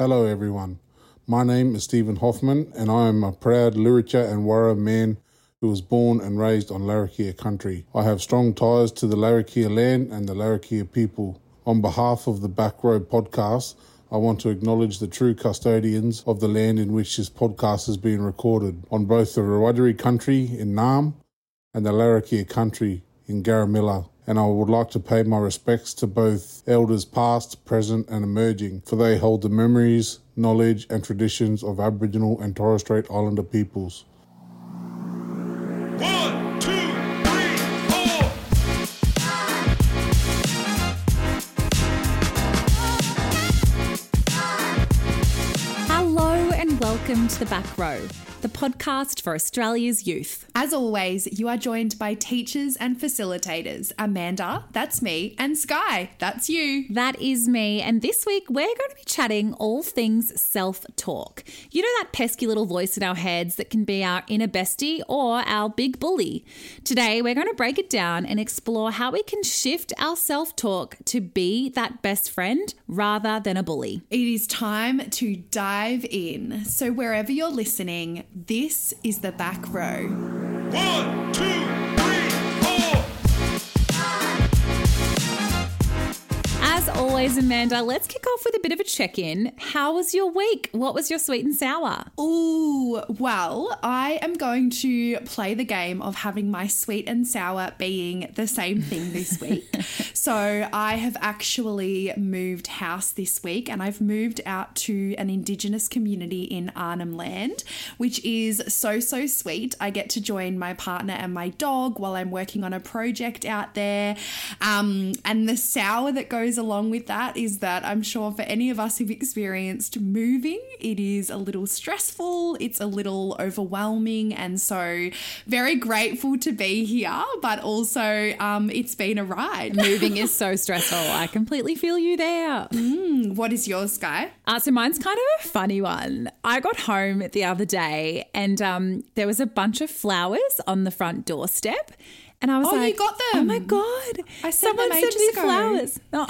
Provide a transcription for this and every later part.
Hello, everyone. My name is Stephen Hoffman, and I am a proud Luritja and Warra man who was born and raised on Larrakia country. I have strong ties to the Larrakia land and the Larrakia people. On behalf of the Back Row podcast, I want to acknowledge the true custodians of the land in which this podcast is being recorded on both the Rawadri country in Nam and the Larrakia country in Garramilla. And I would like to pay my respects to both elders past, present, and emerging, for they hold the memories, knowledge, and traditions of Aboriginal and Torres Strait Islander peoples. One, welcome to the Back Row, the podcast for Australia's youth. As always, you are joined by teachers and facilitators Amanda, that's me, and Skye, that's you. That is me, and this week we're going to be chatting all things self talk. You know that pesky little voice in our heads that can be our inner bestie or our big bully. Today we're going to break it down and explore how we can shift our self talk to be that best friend rather than a bully. It is time to dive in. So, wherever you're listening, this is the back row. One, two, As always, Amanda, let's kick off with a bit of a check in. How was your week? What was your sweet and sour? Ooh, well, I am going to play the game of having my sweet and sour being the same thing this week. so, I have actually moved house this week and I've moved out to an Indigenous community in Arnhem Land, which is so, so sweet. I get to join my partner and my dog while I'm working on a project out there. Um, and the sour that goes along with that is that I'm sure for any of us who've experienced moving, it is a little stressful, it's a little overwhelming, and so very grateful to be here, but also um, it's been a ride. Moving is so stressful. I completely feel you there. what is yours, Skye? Uh, so mine's kind of a funny one. I got home the other day and um, there was a bunch of flowers on the front doorstep. And I was Oh, you got them. Oh my God. I sent Someone sent me ago." flowers. Oh.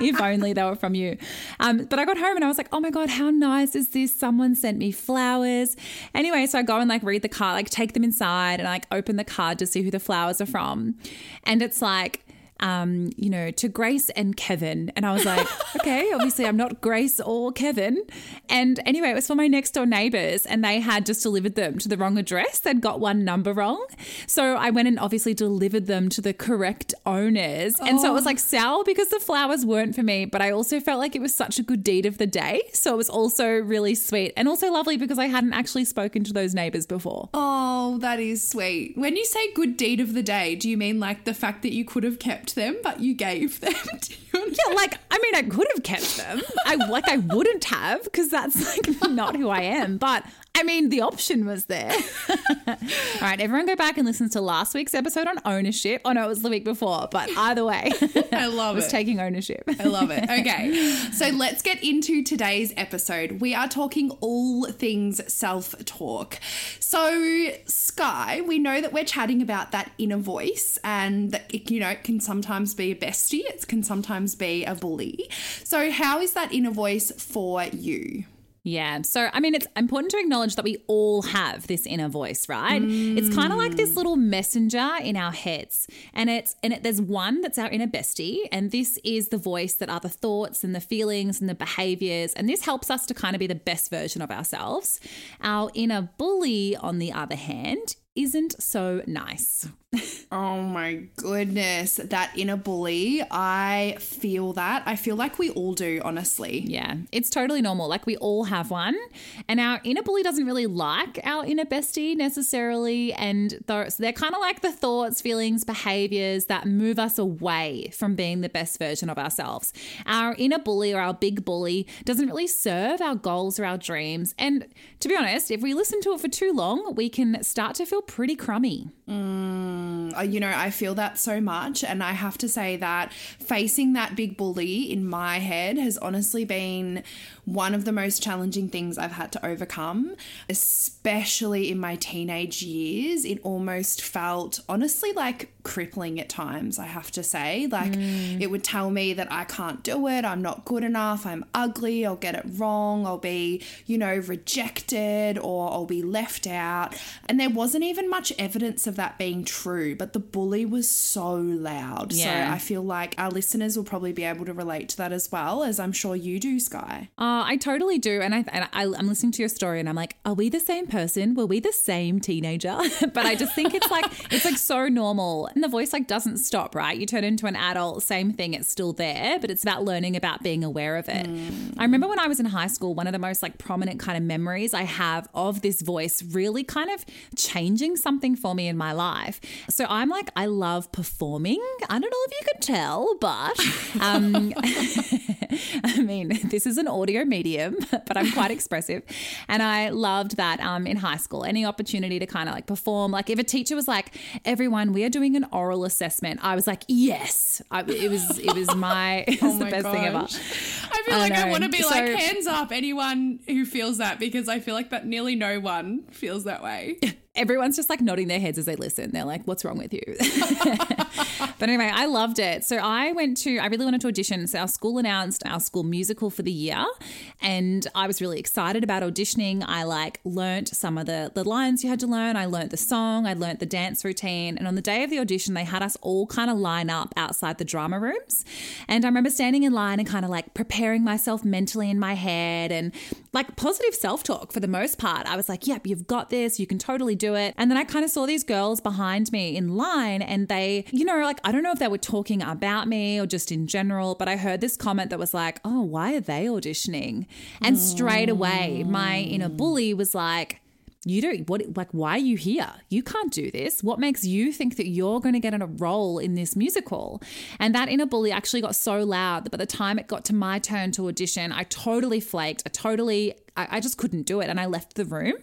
if only they were from you. Um, but I got home and I was like, oh my God, how nice is this? Someone sent me flowers. Anyway, so I go and like read the card, like take them inside and like open the card to see who the flowers are from. And it's like, um, you know, to Grace and Kevin. And I was like, okay, obviously I'm not Grace or Kevin. And anyway, it was for my next door neighbors and they had just delivered them to the wrong address. They'd got one number wrong. So I went and obviously delivered them to the correct owners. And so it was like sour because the flowers weren't for me, but I also felt like it was such a good deed of the day. So it was also really sweet and also lovely because I hadn't actually spoken to those neighbors before. Oh, that is sweet. When you say good deed of the day, do you mean like the fact that you could have kept them, but you gave them to Yeah, like I mean, I could have kept them. I like I wouldn't have because that's like not who I am. But I mean, the option was there. All right, everyone, go back and listen to last week's episode on ownership. Oh no, it was the week before. But either way, I love was it. taking ownership. I love it. Okay. So let's get into today's episode. We are talking all things self talk. So, Skye, we know that we're chatting about that inner voice and that, it, you know, it can sometimes be a bestie, it can sometimes be a bully. So, how is that inner voice for you? Yeah. So, I mean, it's important to acknowledge that we all have this inner voice, right? It's kind of like this mm. little messenger in our heads. And it's, and it, there's one that's our inner bestie. And this is the voice that are the thoughts and the feelings and the behaviors. And this helps us to kind of be the best version of ourselves. Our inner bully, on the other hand, isn't so nice. Oh my goodness, that inner bully. I feel that. I feel like we all do, honestly. Yeah, it's totally normal. Like we all have one. And our inner bully doesn't really like our inner bestie necessarily. And those, they're kind of like the thoughts, feelings, behaviors that move us away from being the best version of ourselves. Our inner bully or our big bully doesn't really serve our goals or our dreams. And to be honest, if we listen to it for too long, we can start to feel pretty crummy. Mm, Uh, you know, I feel that so much. And I have to say that facing that big bully in my head has honestly been one of the most challenging things I've had to overcome, especially in my teenage years. It almost felt honestly like crippling at times, I have to say. Like it would tell me that I can't do it, I'm not good enough, I'm ugly, I'll get it wrong, I'll be, you know, rejected or I'll be left out. And there wasn't even much evidence of that being true, but the bully was so loud. Yeah. So I feel like our listeners will probably be able to relate to that as well, as I'm sure you do, Skye. Uh, I totally do. And, I, and I, I'm listening to your story and I'm like, are we the same person? Were we the same teenager? but I just think it's like, it's like so normal. And the voice like doesn't stop, right? You turn into an adult, same thing, it's still there, but it's about learning about being aware of it. I remember when I was in high school, one of the most like prominent kind of memories I have of this voice really kind of changing something for me in my life. So I'm like, I love performing. I don't know if you could tell, but um, I mean, this is an audio medium, but I'm quite expressive. And I loved that um, in high school. Any opportunity to kind of like perform. Like if a teacher was like, everyone, we are doing an oral assessment, I was like, yes. I, it was it was my, it was the best thing ever. I feel I like I want to be So- like, hands up, anyone who feels that, because I feel like that nearly no one feels that way. everyone's just like nodding their heads as they listen. They're like, what's wrong with you? but anyway, I loved it. So I went to, I really wanted to audition. So our school announced our school musical for the year. And I was really excited about auditioning. I like learnt some of the, the lines you had to learn. I learnt the song, I learnt the dance routine. And on the day of the audition, they had us all kind of line up outside the drama rooms. And I remember standing in line and kind of like preparing myself mentally in my head and like positive self talk for the most part. I was like, yep, you've got this. You can totally do it. And then I kind of saw these girls behind me in line and they, you know, like, I don't know if they were talking about me or just in general, but I heard this comment that was like, oh, why are they auditioning? And straight away, my inner mm. bully was like, you don't what like why are you here you can't do this what makes you think that you're going to get in a role in this musical and that inner bully actually got so loud that by the time it got to my turn to audition i totally flaked i totally I, I just couldn't do it and I left the room.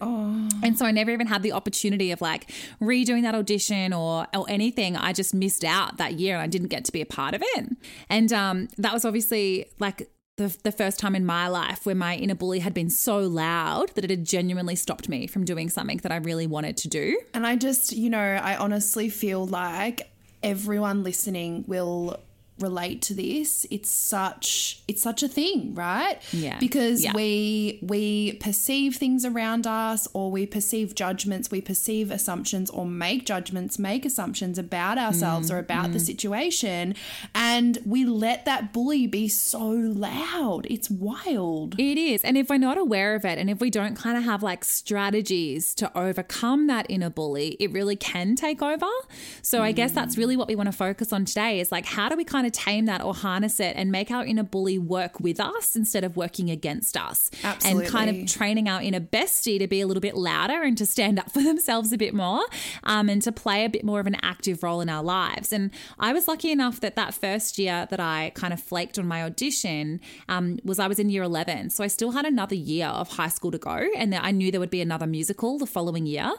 And so I never even had the opportunity of like redoing that audition or or anything. I just missed out that year and I didn't get to be a part of it. And um, that was obviously like the, the first time in my life where my inner bully had been so loud that it had genuinely stopped me from doing something that I really wanted to do. And I just, you know, I honestly feel like everyone listening will relate to this it's such it's such a thing right Yeah. because Yeah. we we perceive things around us or we perceive judgments we perceive assumptions or make judgments make assumptions about ourselves Mm, or about the situation and we let that bully be so loud it's wild It is. And if we're not aware of it and if we don't kind of have like strategies to overcome that inner bully, it really can take over. So I guess that's really what we want to focus on today is like how do we kind of tame that or harness it and make our inner bully work with us instead of working against us. And kind of training our inner bestie to be a little bit louder and to stand up for themselves a bit more um, and to play a bit more of an active role in our lives. And I was lucky enough that that first year that I kind of flaked on my audition um, was I was in year 11. So I still had another year of high school to go. And I knew there would be another musical the following year.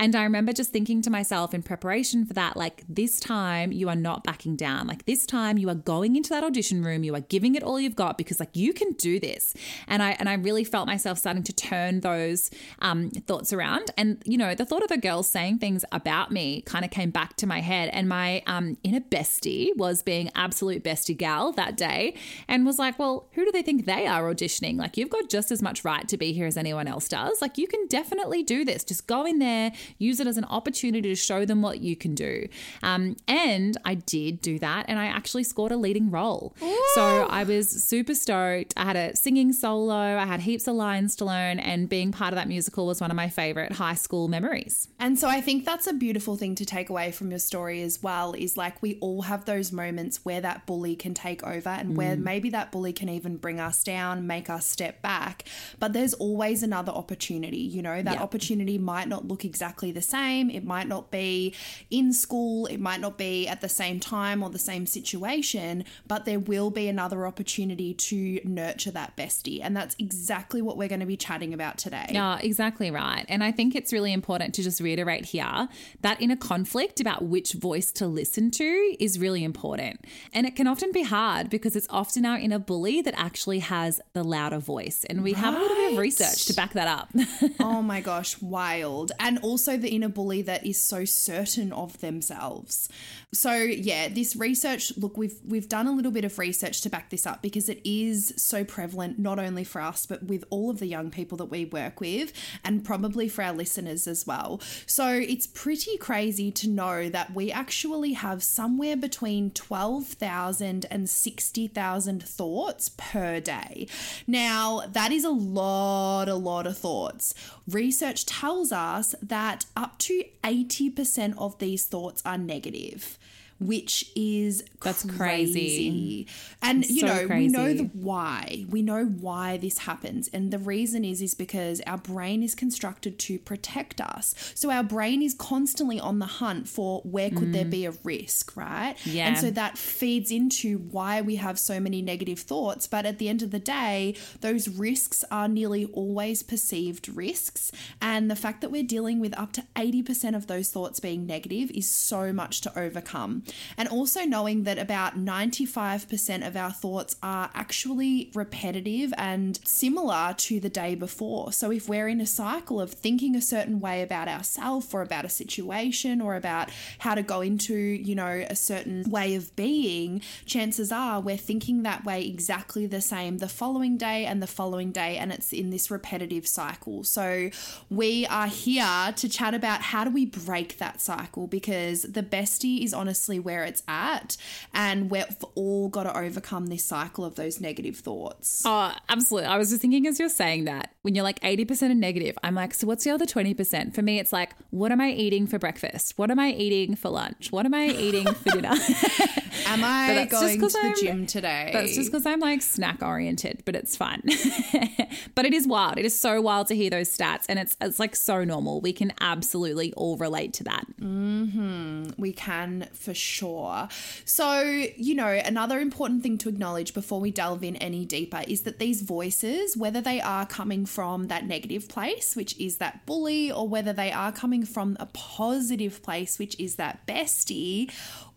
And I remember just thinking to myself in preparation for that, like, this time you are not backing down. Like, this time you are going into that audition room, you are giving it all you've got because, like, you can do this. And I, and I really felt myself starting to turn those um, thoughts around. And, you know, the thought of the girls saying things about me kind of came back to my head. And my um, inner bestie was being absolute bestie gal that day and was like, well, who do they think they are auditioning? Like, you've got just as much right to be here as anyone else does. Like, you can definitely do this. Just go in there, use it as an opportunity to show them what you can do. Um, and I did do that. And I actually scored a leading role. So I was super stoked. I had a singing solo, I had heaps of lines to learn. And being part of that musical was one of my favorite high school memories. And so I think that's a beautiful thing to take away from your story as well is like we all have those moments where that bully can take over and where maybe that bully can even bring us down, make us step back. But there's always another opportunity, you know, that Yeah. opportunity might not look exactly the same. It might not be in school, it might not be at the same time or the same situation, but there will be another opportunity to nurture that bestie. And that's exactly what we're going to be chatting about today. Yeah, exactly right. And I think it's really important to just reiterate here that in a conflict about which voice to listen to is really important. And it can often be hard because it's often our inner bully that actually has the louder voice. And we have a little bit of research to back that up. oh my gosh, wild. And also the inner bully that is so certain of themselves. So yeah, this research, look, we've we've done a little bit of research to back this up because it is so prevalent not only for us but with all of the young people that we work with and probably for our listeners as well. So it's pretty crazy to know that we actually have somewhere between 12,000 and 60,000 thoughts per day. Now, that is a lot a lot of thoughts. Research tells us that up to 80% of these thoughts are negative which is That's crazy. And you So know, we know the why. We know why this happens. And the reason is is because our brain is constructed to protect us. So our brain is constantly on the hunt for where could there mm. be a risk, right? Yeah. And so that feeds into why we have so many negative thoughts, but at the end of the day, those risks are nearly always perceived risks, and the fact that we're dealing with up to 80% of those thoughts being negative is so much to overcome. And also knowing that about 95% of our thoughts are actually repetitive and similar to the day before. So if we're in a cycle of thinking a certain way about ourselves or about a situation or about how to go into, you know, a certain way of being, chances are we're thinking that way exactly the same the following day and the following day and it's in this repetitive cycle. So we are here to chat about how do we break that cycle because the bestie is honestly where it's at and we've all got to overcome this cycle of those negative thoughts. Oh, absolutely. I was just thinking as you're saying that, when you're like 80% are negative, I'm like, so what's the other 20%? For me, it's like, what am I eating for breakfast? What am I eating for lunch? What am I eating for dinner? Am I going to the I'm- gym today? That's just because I'm like snack oriented, but it's fun. but it is wild. It is so wild to hear those stats, and it's it's like so normal. We can absolutely all relate to that. Mm-hmm. we can for sure. So, you know, another important thing to acknowledge before we delve in any deeper is that these voices, whether they are coming from that negative place, which is that bully, or whether they are coming from a positive place, which is that bestie,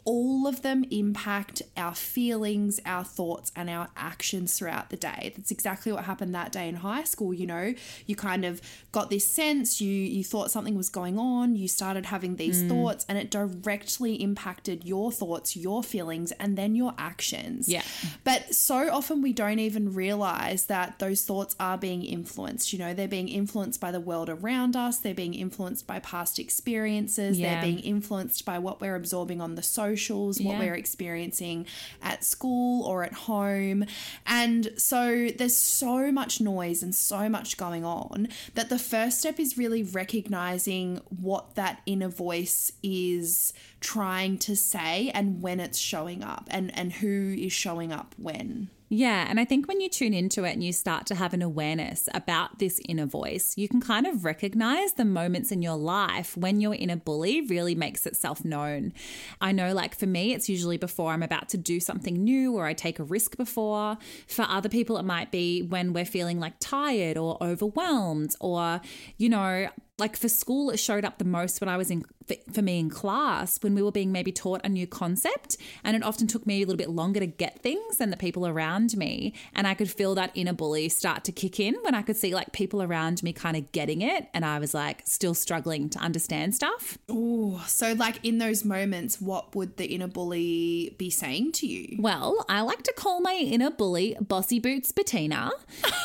all of them impact our feelings, our thoughts, and our actions throughout the day. That's exactly what happened that day in high school. You know, you kind of got this sense, you you thought something was going on, you started having these mm. thoughts, and it directly impacted your thoughts, your feelings, and then your actions. Yeah. But so often we don't even realize that those thoughts are being influenced. You know, they're being influenced by the world around us, they're being influenced by past experiences, Yeah. they're being influenced by what we're absorbing on the socials, what Yeah. we're experiencing at school or at home. And so there's so much noise and so much going on that the first step is really recognizing what that inner voice is trying to say and when it's showing up and, and who is showing up when. Yeah, and I think when you tune into it and you start to have an awareness about this inner voice, you can kind of recognize the moments in your life when your inner bully really makes itself known. I know, like for me, it's usually before I'm about to do something new or I take a risk before. For other people, it might be when we're feeling like tired or overwhelmed, or, you know, like for school, it showed up the most when I was in, for, for me in class, when we were being maybe taught a new concept. And it often took me a little bit longer to get things than the people around me. And I could feel that inner bully start to kick in when I could see like people around me kind of getting it. And I was like still struggling to understand stuff. Ooh, so like in those moments, what would the inner bully be saying to you? Well, I like to call my inner bully Bossy Boots Bettina.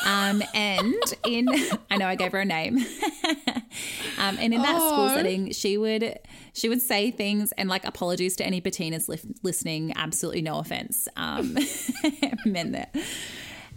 Um, and in, I know I gave her a name. um, and in that school Oh. setting, she would she would say things and like apologies to any Bettinas lif- listening. Absolutely no offense, um, men there.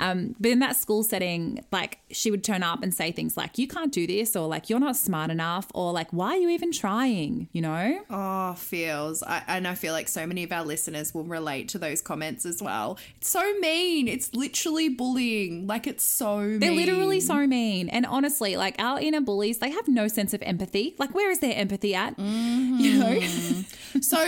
Um, but in that school setting, like she would turn up and say things like, "You can't do this," or like, "You're not smart enough," or like, "Why are you even trying?" You know? Oh, feels. I, and I feel like so many of our listeners will relate to those comments as well. It's so mean. It's literally bullying. Like it's so mean. They're literally so mean. And honestly, like our inner bullies, they have no sense of empathy. Like, where is their empathy at? You know? So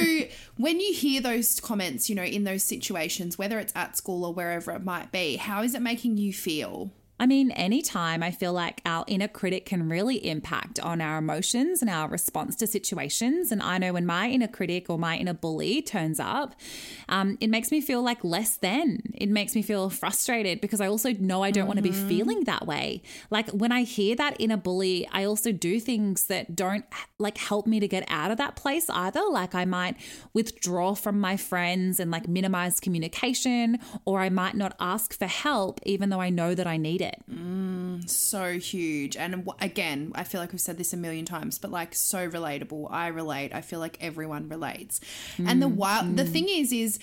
when you hear those comments, you know, in those situations, whether it's at school or wherever it might be, how is it making you feel? I mean, anytime I feel like our inner critic can really impact on our emotions and our response to situations. And I know when my inner critic or my inner bully turns up, um, it makes me feel like less than. It makes me feel frustrated because I also know I don't want to be feeling that way. Like when I hear that inner bully, I also do things that don't like help me to get out of that place either. Like I might withdraw from my friends and like minimize communication, or I might not ask for help even though I know that I need it. Mm, so huge. And w- again, I feel like we've said this a million times, but like so relatable. I relate. I feel like everyone relates. And the mm, wild, the mm. thing is, is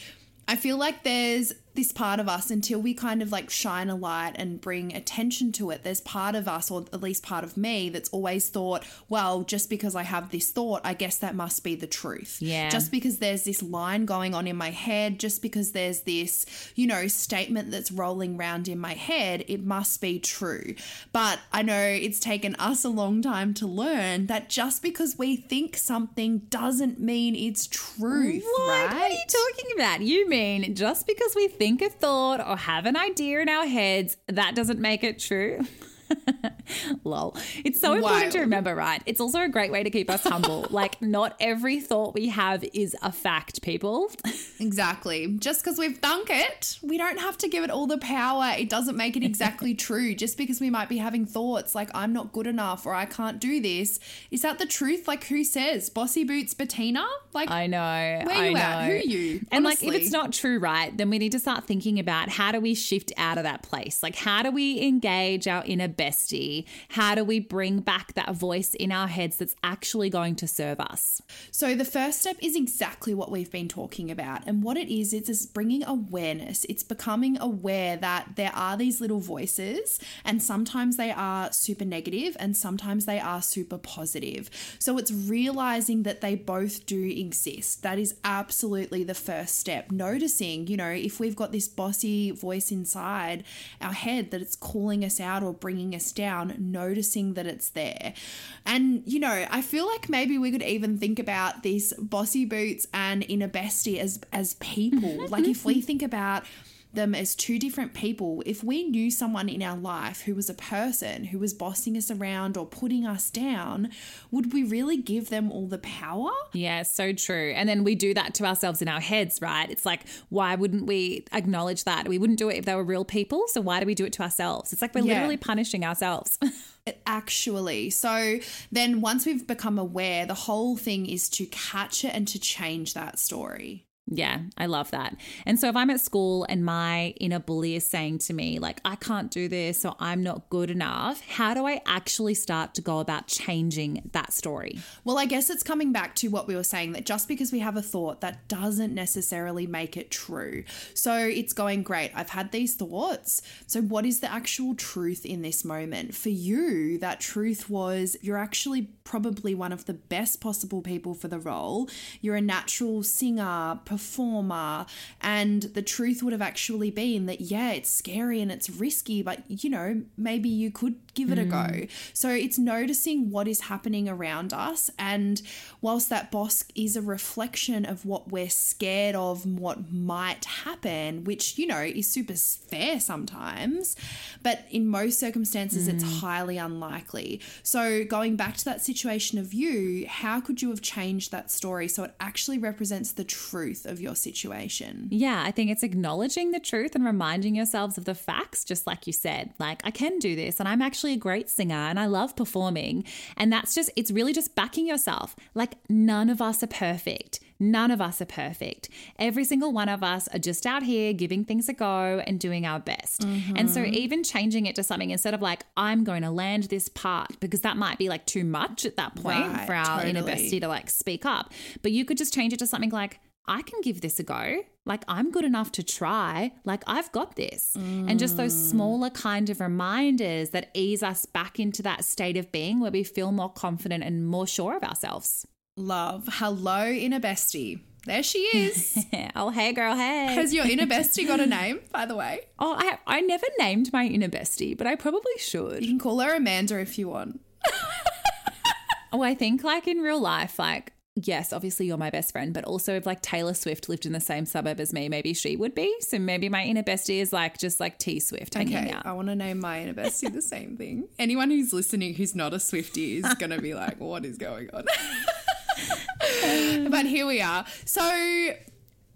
I feel like there's this part of us until we kind of like shine a light and bring attention to it. There's part of us, or at least part of me, that's always thought, well, just because I have this thought, I guess that must be the truth. Yeah. Just because there's this line going on in my head, just because there's this, you know, statement that's rolling around in my head, it must be true. But I know it's taken us a long time to learn that just because we think something doesn't mean it's truth, What? right? What are you talking about? You mean just because we think a thought or have an idea in our heads, that doesn't make it true? Lol. It's so important to remember, right? It's also a great way to keep us humble. like, not every thought we have is a fact, people. Exactly. Just because we've thunk it, we don't have to give it all the power. It doesn't make it exactly true. Just because we might be having thoughts like I'm not good enough or I can't do this, is that the truth? Like who says? Bossy Boots Bettina? Like I know. Where I you know. at? Who you? And like, if it's not true, right, then we need to start thinking about how do we shift out of that place? Like, how do we engage our inner bestie? How do we bring back that voice in our heads that's actually going to serve us? So the first step is exactly what we've been talking about. And what it is, it's bringing awareness. It's becoming aware that there are these little voices and sometimes they are super negative and sometimes they are super positive. So it's realizing that they both do exist. That is absolutely the first step. Noticing, you know, if we've got this bossy voice inside our head that it's calling us out or bringing us down, noticing that it's there. And, you know, I feel like maybe we could even think about these bossy boots and inner bestie as as people. like if we think about them as two different people, if we knew someone in our life who was a person who was bossing us around or putting us down, would we really give them all the power? Yeah, so true. And then we do that to ourselves in our heads, right? It's like, why wouldn't we acknowledge that? We wouldn't do it if they were real people. So why do we do it to ourselves? It's like we're Yeah. literally punishing ourselves. Actually, so then once we've become aware, the whole thing is to catch it and to change that story. Yeah, I love that. And so if I'm at school and my inner bully is saying to me, like, I can't do this or I'm not good enough, how do I actually start to go about changing that story? Well, I guess it's coming back to what we were saying that just because we have a thought, that doesn't necessarily make it true. So it's going, great, I've had these thoughts. So, what is the actual truth in this moment? For you, that truth was you're actually probably one of the best possible people for the role. You're a natural singer, performer, and the truth would have actually been that, yeah, it's scary and it's risky, but you know, maybe you could give it a go. Mm. So it's noticing what is happening around us. And whilst that boss is a reflection of what we're scared of, what might happen, which, you know, is super fair sometimes, but in most circumstances, it's mm. highly unlikely. So going back to that situation of you, how could you have changed that story so it actually represents the truth of your situation? Yeah, I think it's acknowledging the truth and reminding yourselves of the facts, just like you said. Like, I can do this, and I'm actually a great singer, and I love performing. And that's just, it's really just backing yourself. Like, none of us are perfect. None of us are perfect. Every single one of us are just out here giving things a go and doing our best. And so, mm-hmm. even changing it to something instead of like, I'm going to land this part, because that might be like too much at that point Right, for our inner totally. bestie to like speak up. But you could just change it to something like, I can give this a go. Like, I'm good enough to try. Like, I've got this. And just those mm. smaller kind of reminders that ease us back into that state of being where we feel more confident and more sure of ourselves. Love. Hello, inner bestie. There she is. oh, hey, girl, hey. Has your inner bestie got a name, by the way? Oh, I, I never named my inner bestie, but I probably should. You can call her Amanda if you want. Oh, I think like in real life, like yes, obviously you're my best friend, but also if like Taylor Swift lived in the same suburb as me, maybe she would be. So maybe my inner bestie is like just like T Swift hanging Okay, out. I want to name my inner bestie the same thing. Anyone who's listening who's not a Swiftie is going to be like, what is going on? but here we are. So,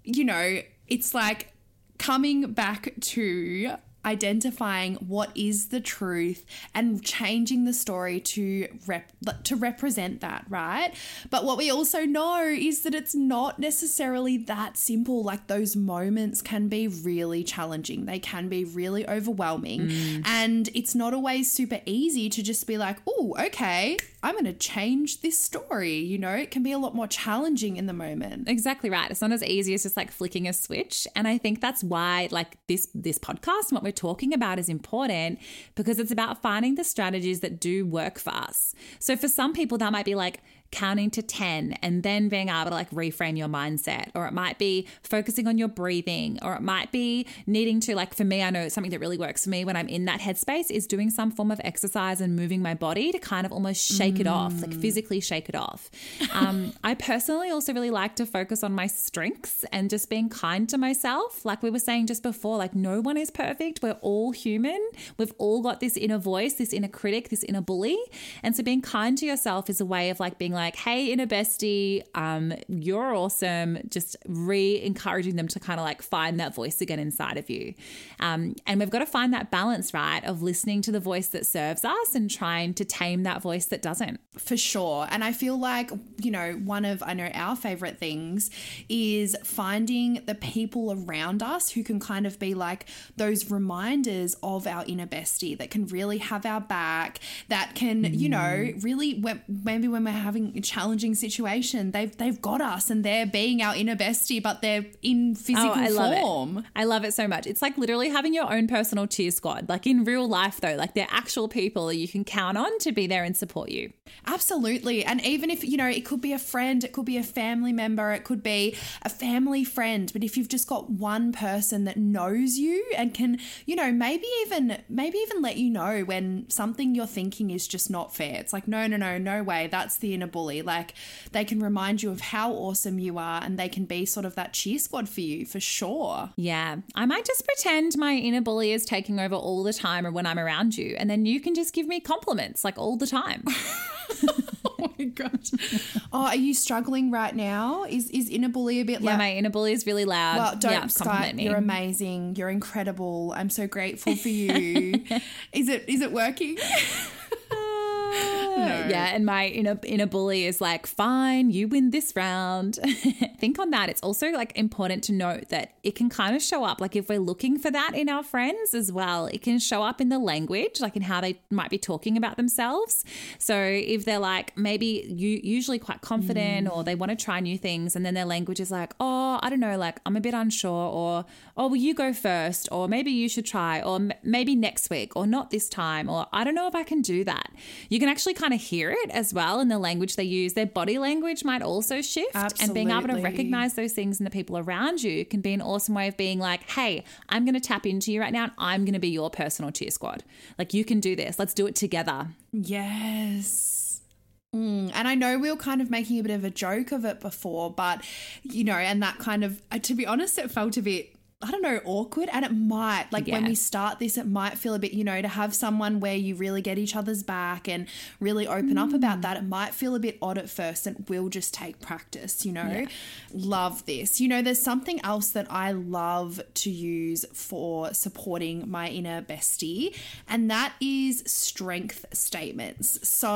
you know, it's like coming back to identifying what is the truth and changing the story to rep- to represent that right? But what we also know is that it's not necessarily that simple. Like those moments can be really challenging. They can be really overwhelming. Mm. And it's not always super easy to just be like oh okay i'm going to change this story. You know it can be a lot more challenging in the moment. Exactly right. It's not as easy as just like flicking a switch. And I think that's why like this this podcast and what we're talking about is important because it's about finding the strategies that do work for us. So for some people that might be like counting to 10 and then being able to like reframe your mindset. Or it might be focusing on your breathing or it might be needing to like for me I know something that really works for me when I'm in that headspace is doing some form of exercise and moving my body to kind of almost shake it off like physically shake it off. Um, I personally also really like to focus on my strengths and just being kind to myself. Like we were saying just before like no one is perfect. We're all human. We've all got this inner voice this inner critic this inner bully. And so being kind to yourself is a way of like being like hey inner bestie um, you're awesome just re-encouraging them to kind of like find that voice again inside of you. Um, and we've got to find that balance right of listening to the voice that serves us and trying to tame that voice that doesn't. For sure. And I feel like, you know, one of, I know our favorite things is finding the people around us who can kind of be like those reminders of our inner bestie that can really have our back, that can, you know, really, when- maybe when we're having a challenging situation, they've, they've got us and they're being our inner bestie, but they're in physical Oh, I love form. it. I love it so much. It's like literally having your own personal cheer squad. Like in real life, though, like they're actual people you can count on to be there and support you. Absolutely. And even if, you know, it could be a friend, it could be a family member, it could be a family friend, but if you've just got one person that knows you and can, you know, maybe even maybe even let you know when something you're thinking is just not fair. It's like, no, no, no, no way. That's the inner bully. Like they can remind you of how awesome you are and they can be sort of that cheer squad for you for sure. Yeah. I might just pretend my inner bully is taking over all the time or when I'm around you. And then you can just give me compliments like all the time. Oh my gosh. oh, are you struggling right now? Is is inner bully a bit yeah, like my inner bully is really loud. Well, don't yeah, start. me. You're amazing. You're incredible. I'm so grateful for you. is it is it working? No. Yeah, and my inner inner bully is like, fine, you win this round. Think on that. It's also like important to note that it can kind of show up. Like if we're looking for that in our friends as well, it can show up in the language, like in how they might be talking about themselves. So if they're like maybe you usually quite confident or mm. they want to try new things, and then their language is like, oh, I don't know, like I'm a bit unsure, or oh, will you go first, or maybe you should try, or m- maybe next week, or not this time, or I don't know if I can do that. You can actually kind of hear it as well in the language they use. Their body language might also shift, and being able to recognize those things in the people around you can be an awesome way of being like, hey, I'm going to tap into you right now, and I'm going to be your personal cheer squad. Like you can do this. Let's do it together. Yes. Mm, and I know we were kind of making a bit of a joke of it before, but you know, and that kind of, uh, to be honest, it felt a bit. I don't know, awkward. And it might, like when we start this, it might feel a bit, you know, to have someone where you really get each other's back and really open up about that. It might feel a bit odd at first and will just take practice, you know. Love this. You know, there's something else that I love to use for supporting my inner bestie, and that is strength statements. So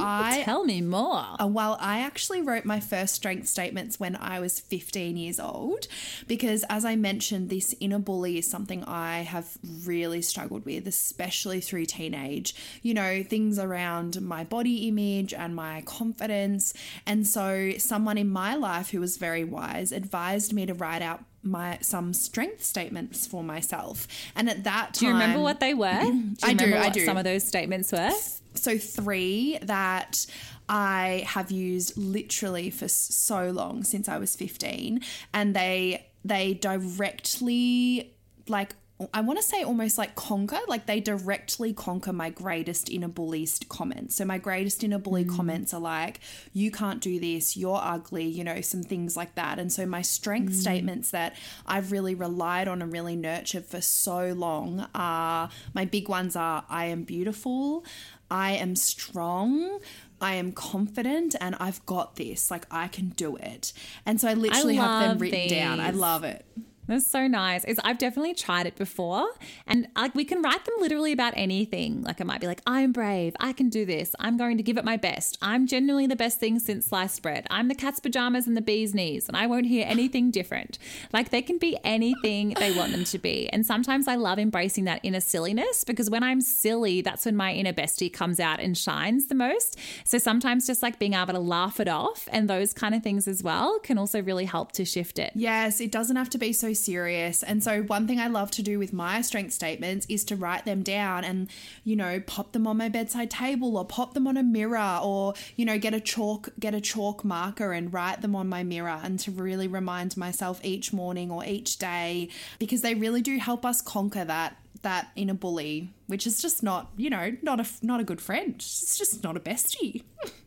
I Tell me more. uh, well, I actually wrote my first strength statements when I was 15 years old because, as I mentioned, this inner bully is something I have really struggled with, especially through teenage. You know, things around my body image and my confidence. And so, someone in my life who was very wise advised me to write out my some strength statements for myself. And at that time, Do you remember what they were? Do you I do, remember I do. some of those statements were? so three that I have used literally for so long since I was 15 and they they directly like I want to say almost like conquer, like they directly conquer my greatest inner bully comments. So my greatest inner bully mm. comments are like, you can't do this, you're ugly, you know, some things like that. And so my strength mm. statements that I've really relied on and really nurtured for so long are my big ones are I am beautiful, I am strong. I am confident and I've got this. Like I can do it. And so I literally have them written down. I love it. That's so nice. It's, I've definitely tried it before, and like we can write them literally about anything. Like it might be like, "I'm brave. I can do this. I'm going to give it my best. I'm genuinely the best thing since sliced bread. I'm the cat's pajamas and the bee's knees, and I won't hear anything different." Like they can be anything they want them to be, and sometimes I love embracing that inner silliness because when I'm silly, that's when my inner bestie comes out and shines the most. So sometimes just like being able to laugh it off and those kind of things as well can also really help to shift it. Yes, it doesn't have to be so serious. And so, one thing I love to do with my strength statements is to write them down and, you know, pop them on my bedside table or pop them on a mirror or, you know, get a chalk get a chalk marker and write them on my mirror and to really remind myself each morning or each day because they really do help us conquer that that inner bully, which is just not, you know, not a not a good friend. It's just not a bestie.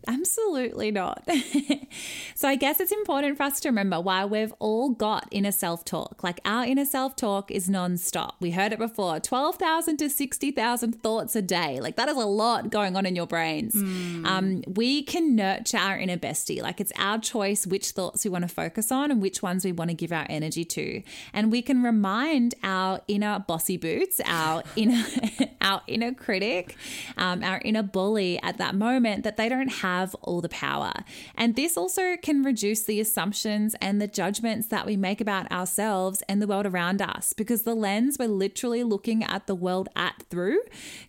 Absolutely not. so, I guess it's important for us to remember why we've all got inner self talk. Like, our inner self talk is non-stop. We heard it before 12,000 to 60,000 thoughts a day. Like, that is a lot going on in your brains. Um, we can nurture our inner bestie. Like, it's our choice which thoughts we want to focus on and which ones we want to give our energy to. And we can remind our inner bossy boots, our inner, our inner critic, um, our inner bully at that moment that they don't have all the power. And this also can reduce the assumptions and the judgments that we make about ourselves and the world around us because the lens we're literally looking at the world at through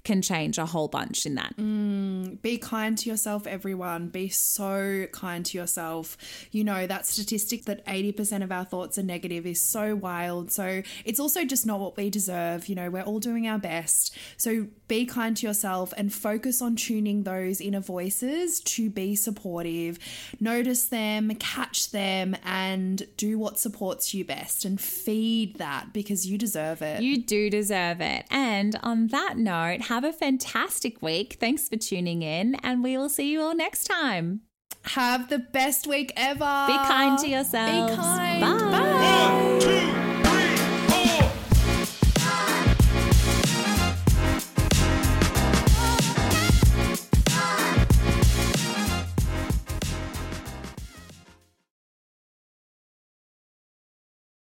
can change a whole bunch in that. Mm, be kind to yourself, everyone. Be so kind to yourself. You know, that statistic that 80% of our thoughts are negative is so wild. So it's also just not what we deserve. You know, we're all doing our best. So be kind to yourself and focus on tuning those inner voices to be supportive. Notice them, catch them, and do what supports you best and feed that because you deserve it. You do deserve it. And on that note, have a fantastic week. Thanks for tuning in, and we will see you all next time. Have the best week ever. Be kind to yourselves. Be kind. Bye. Bye. One,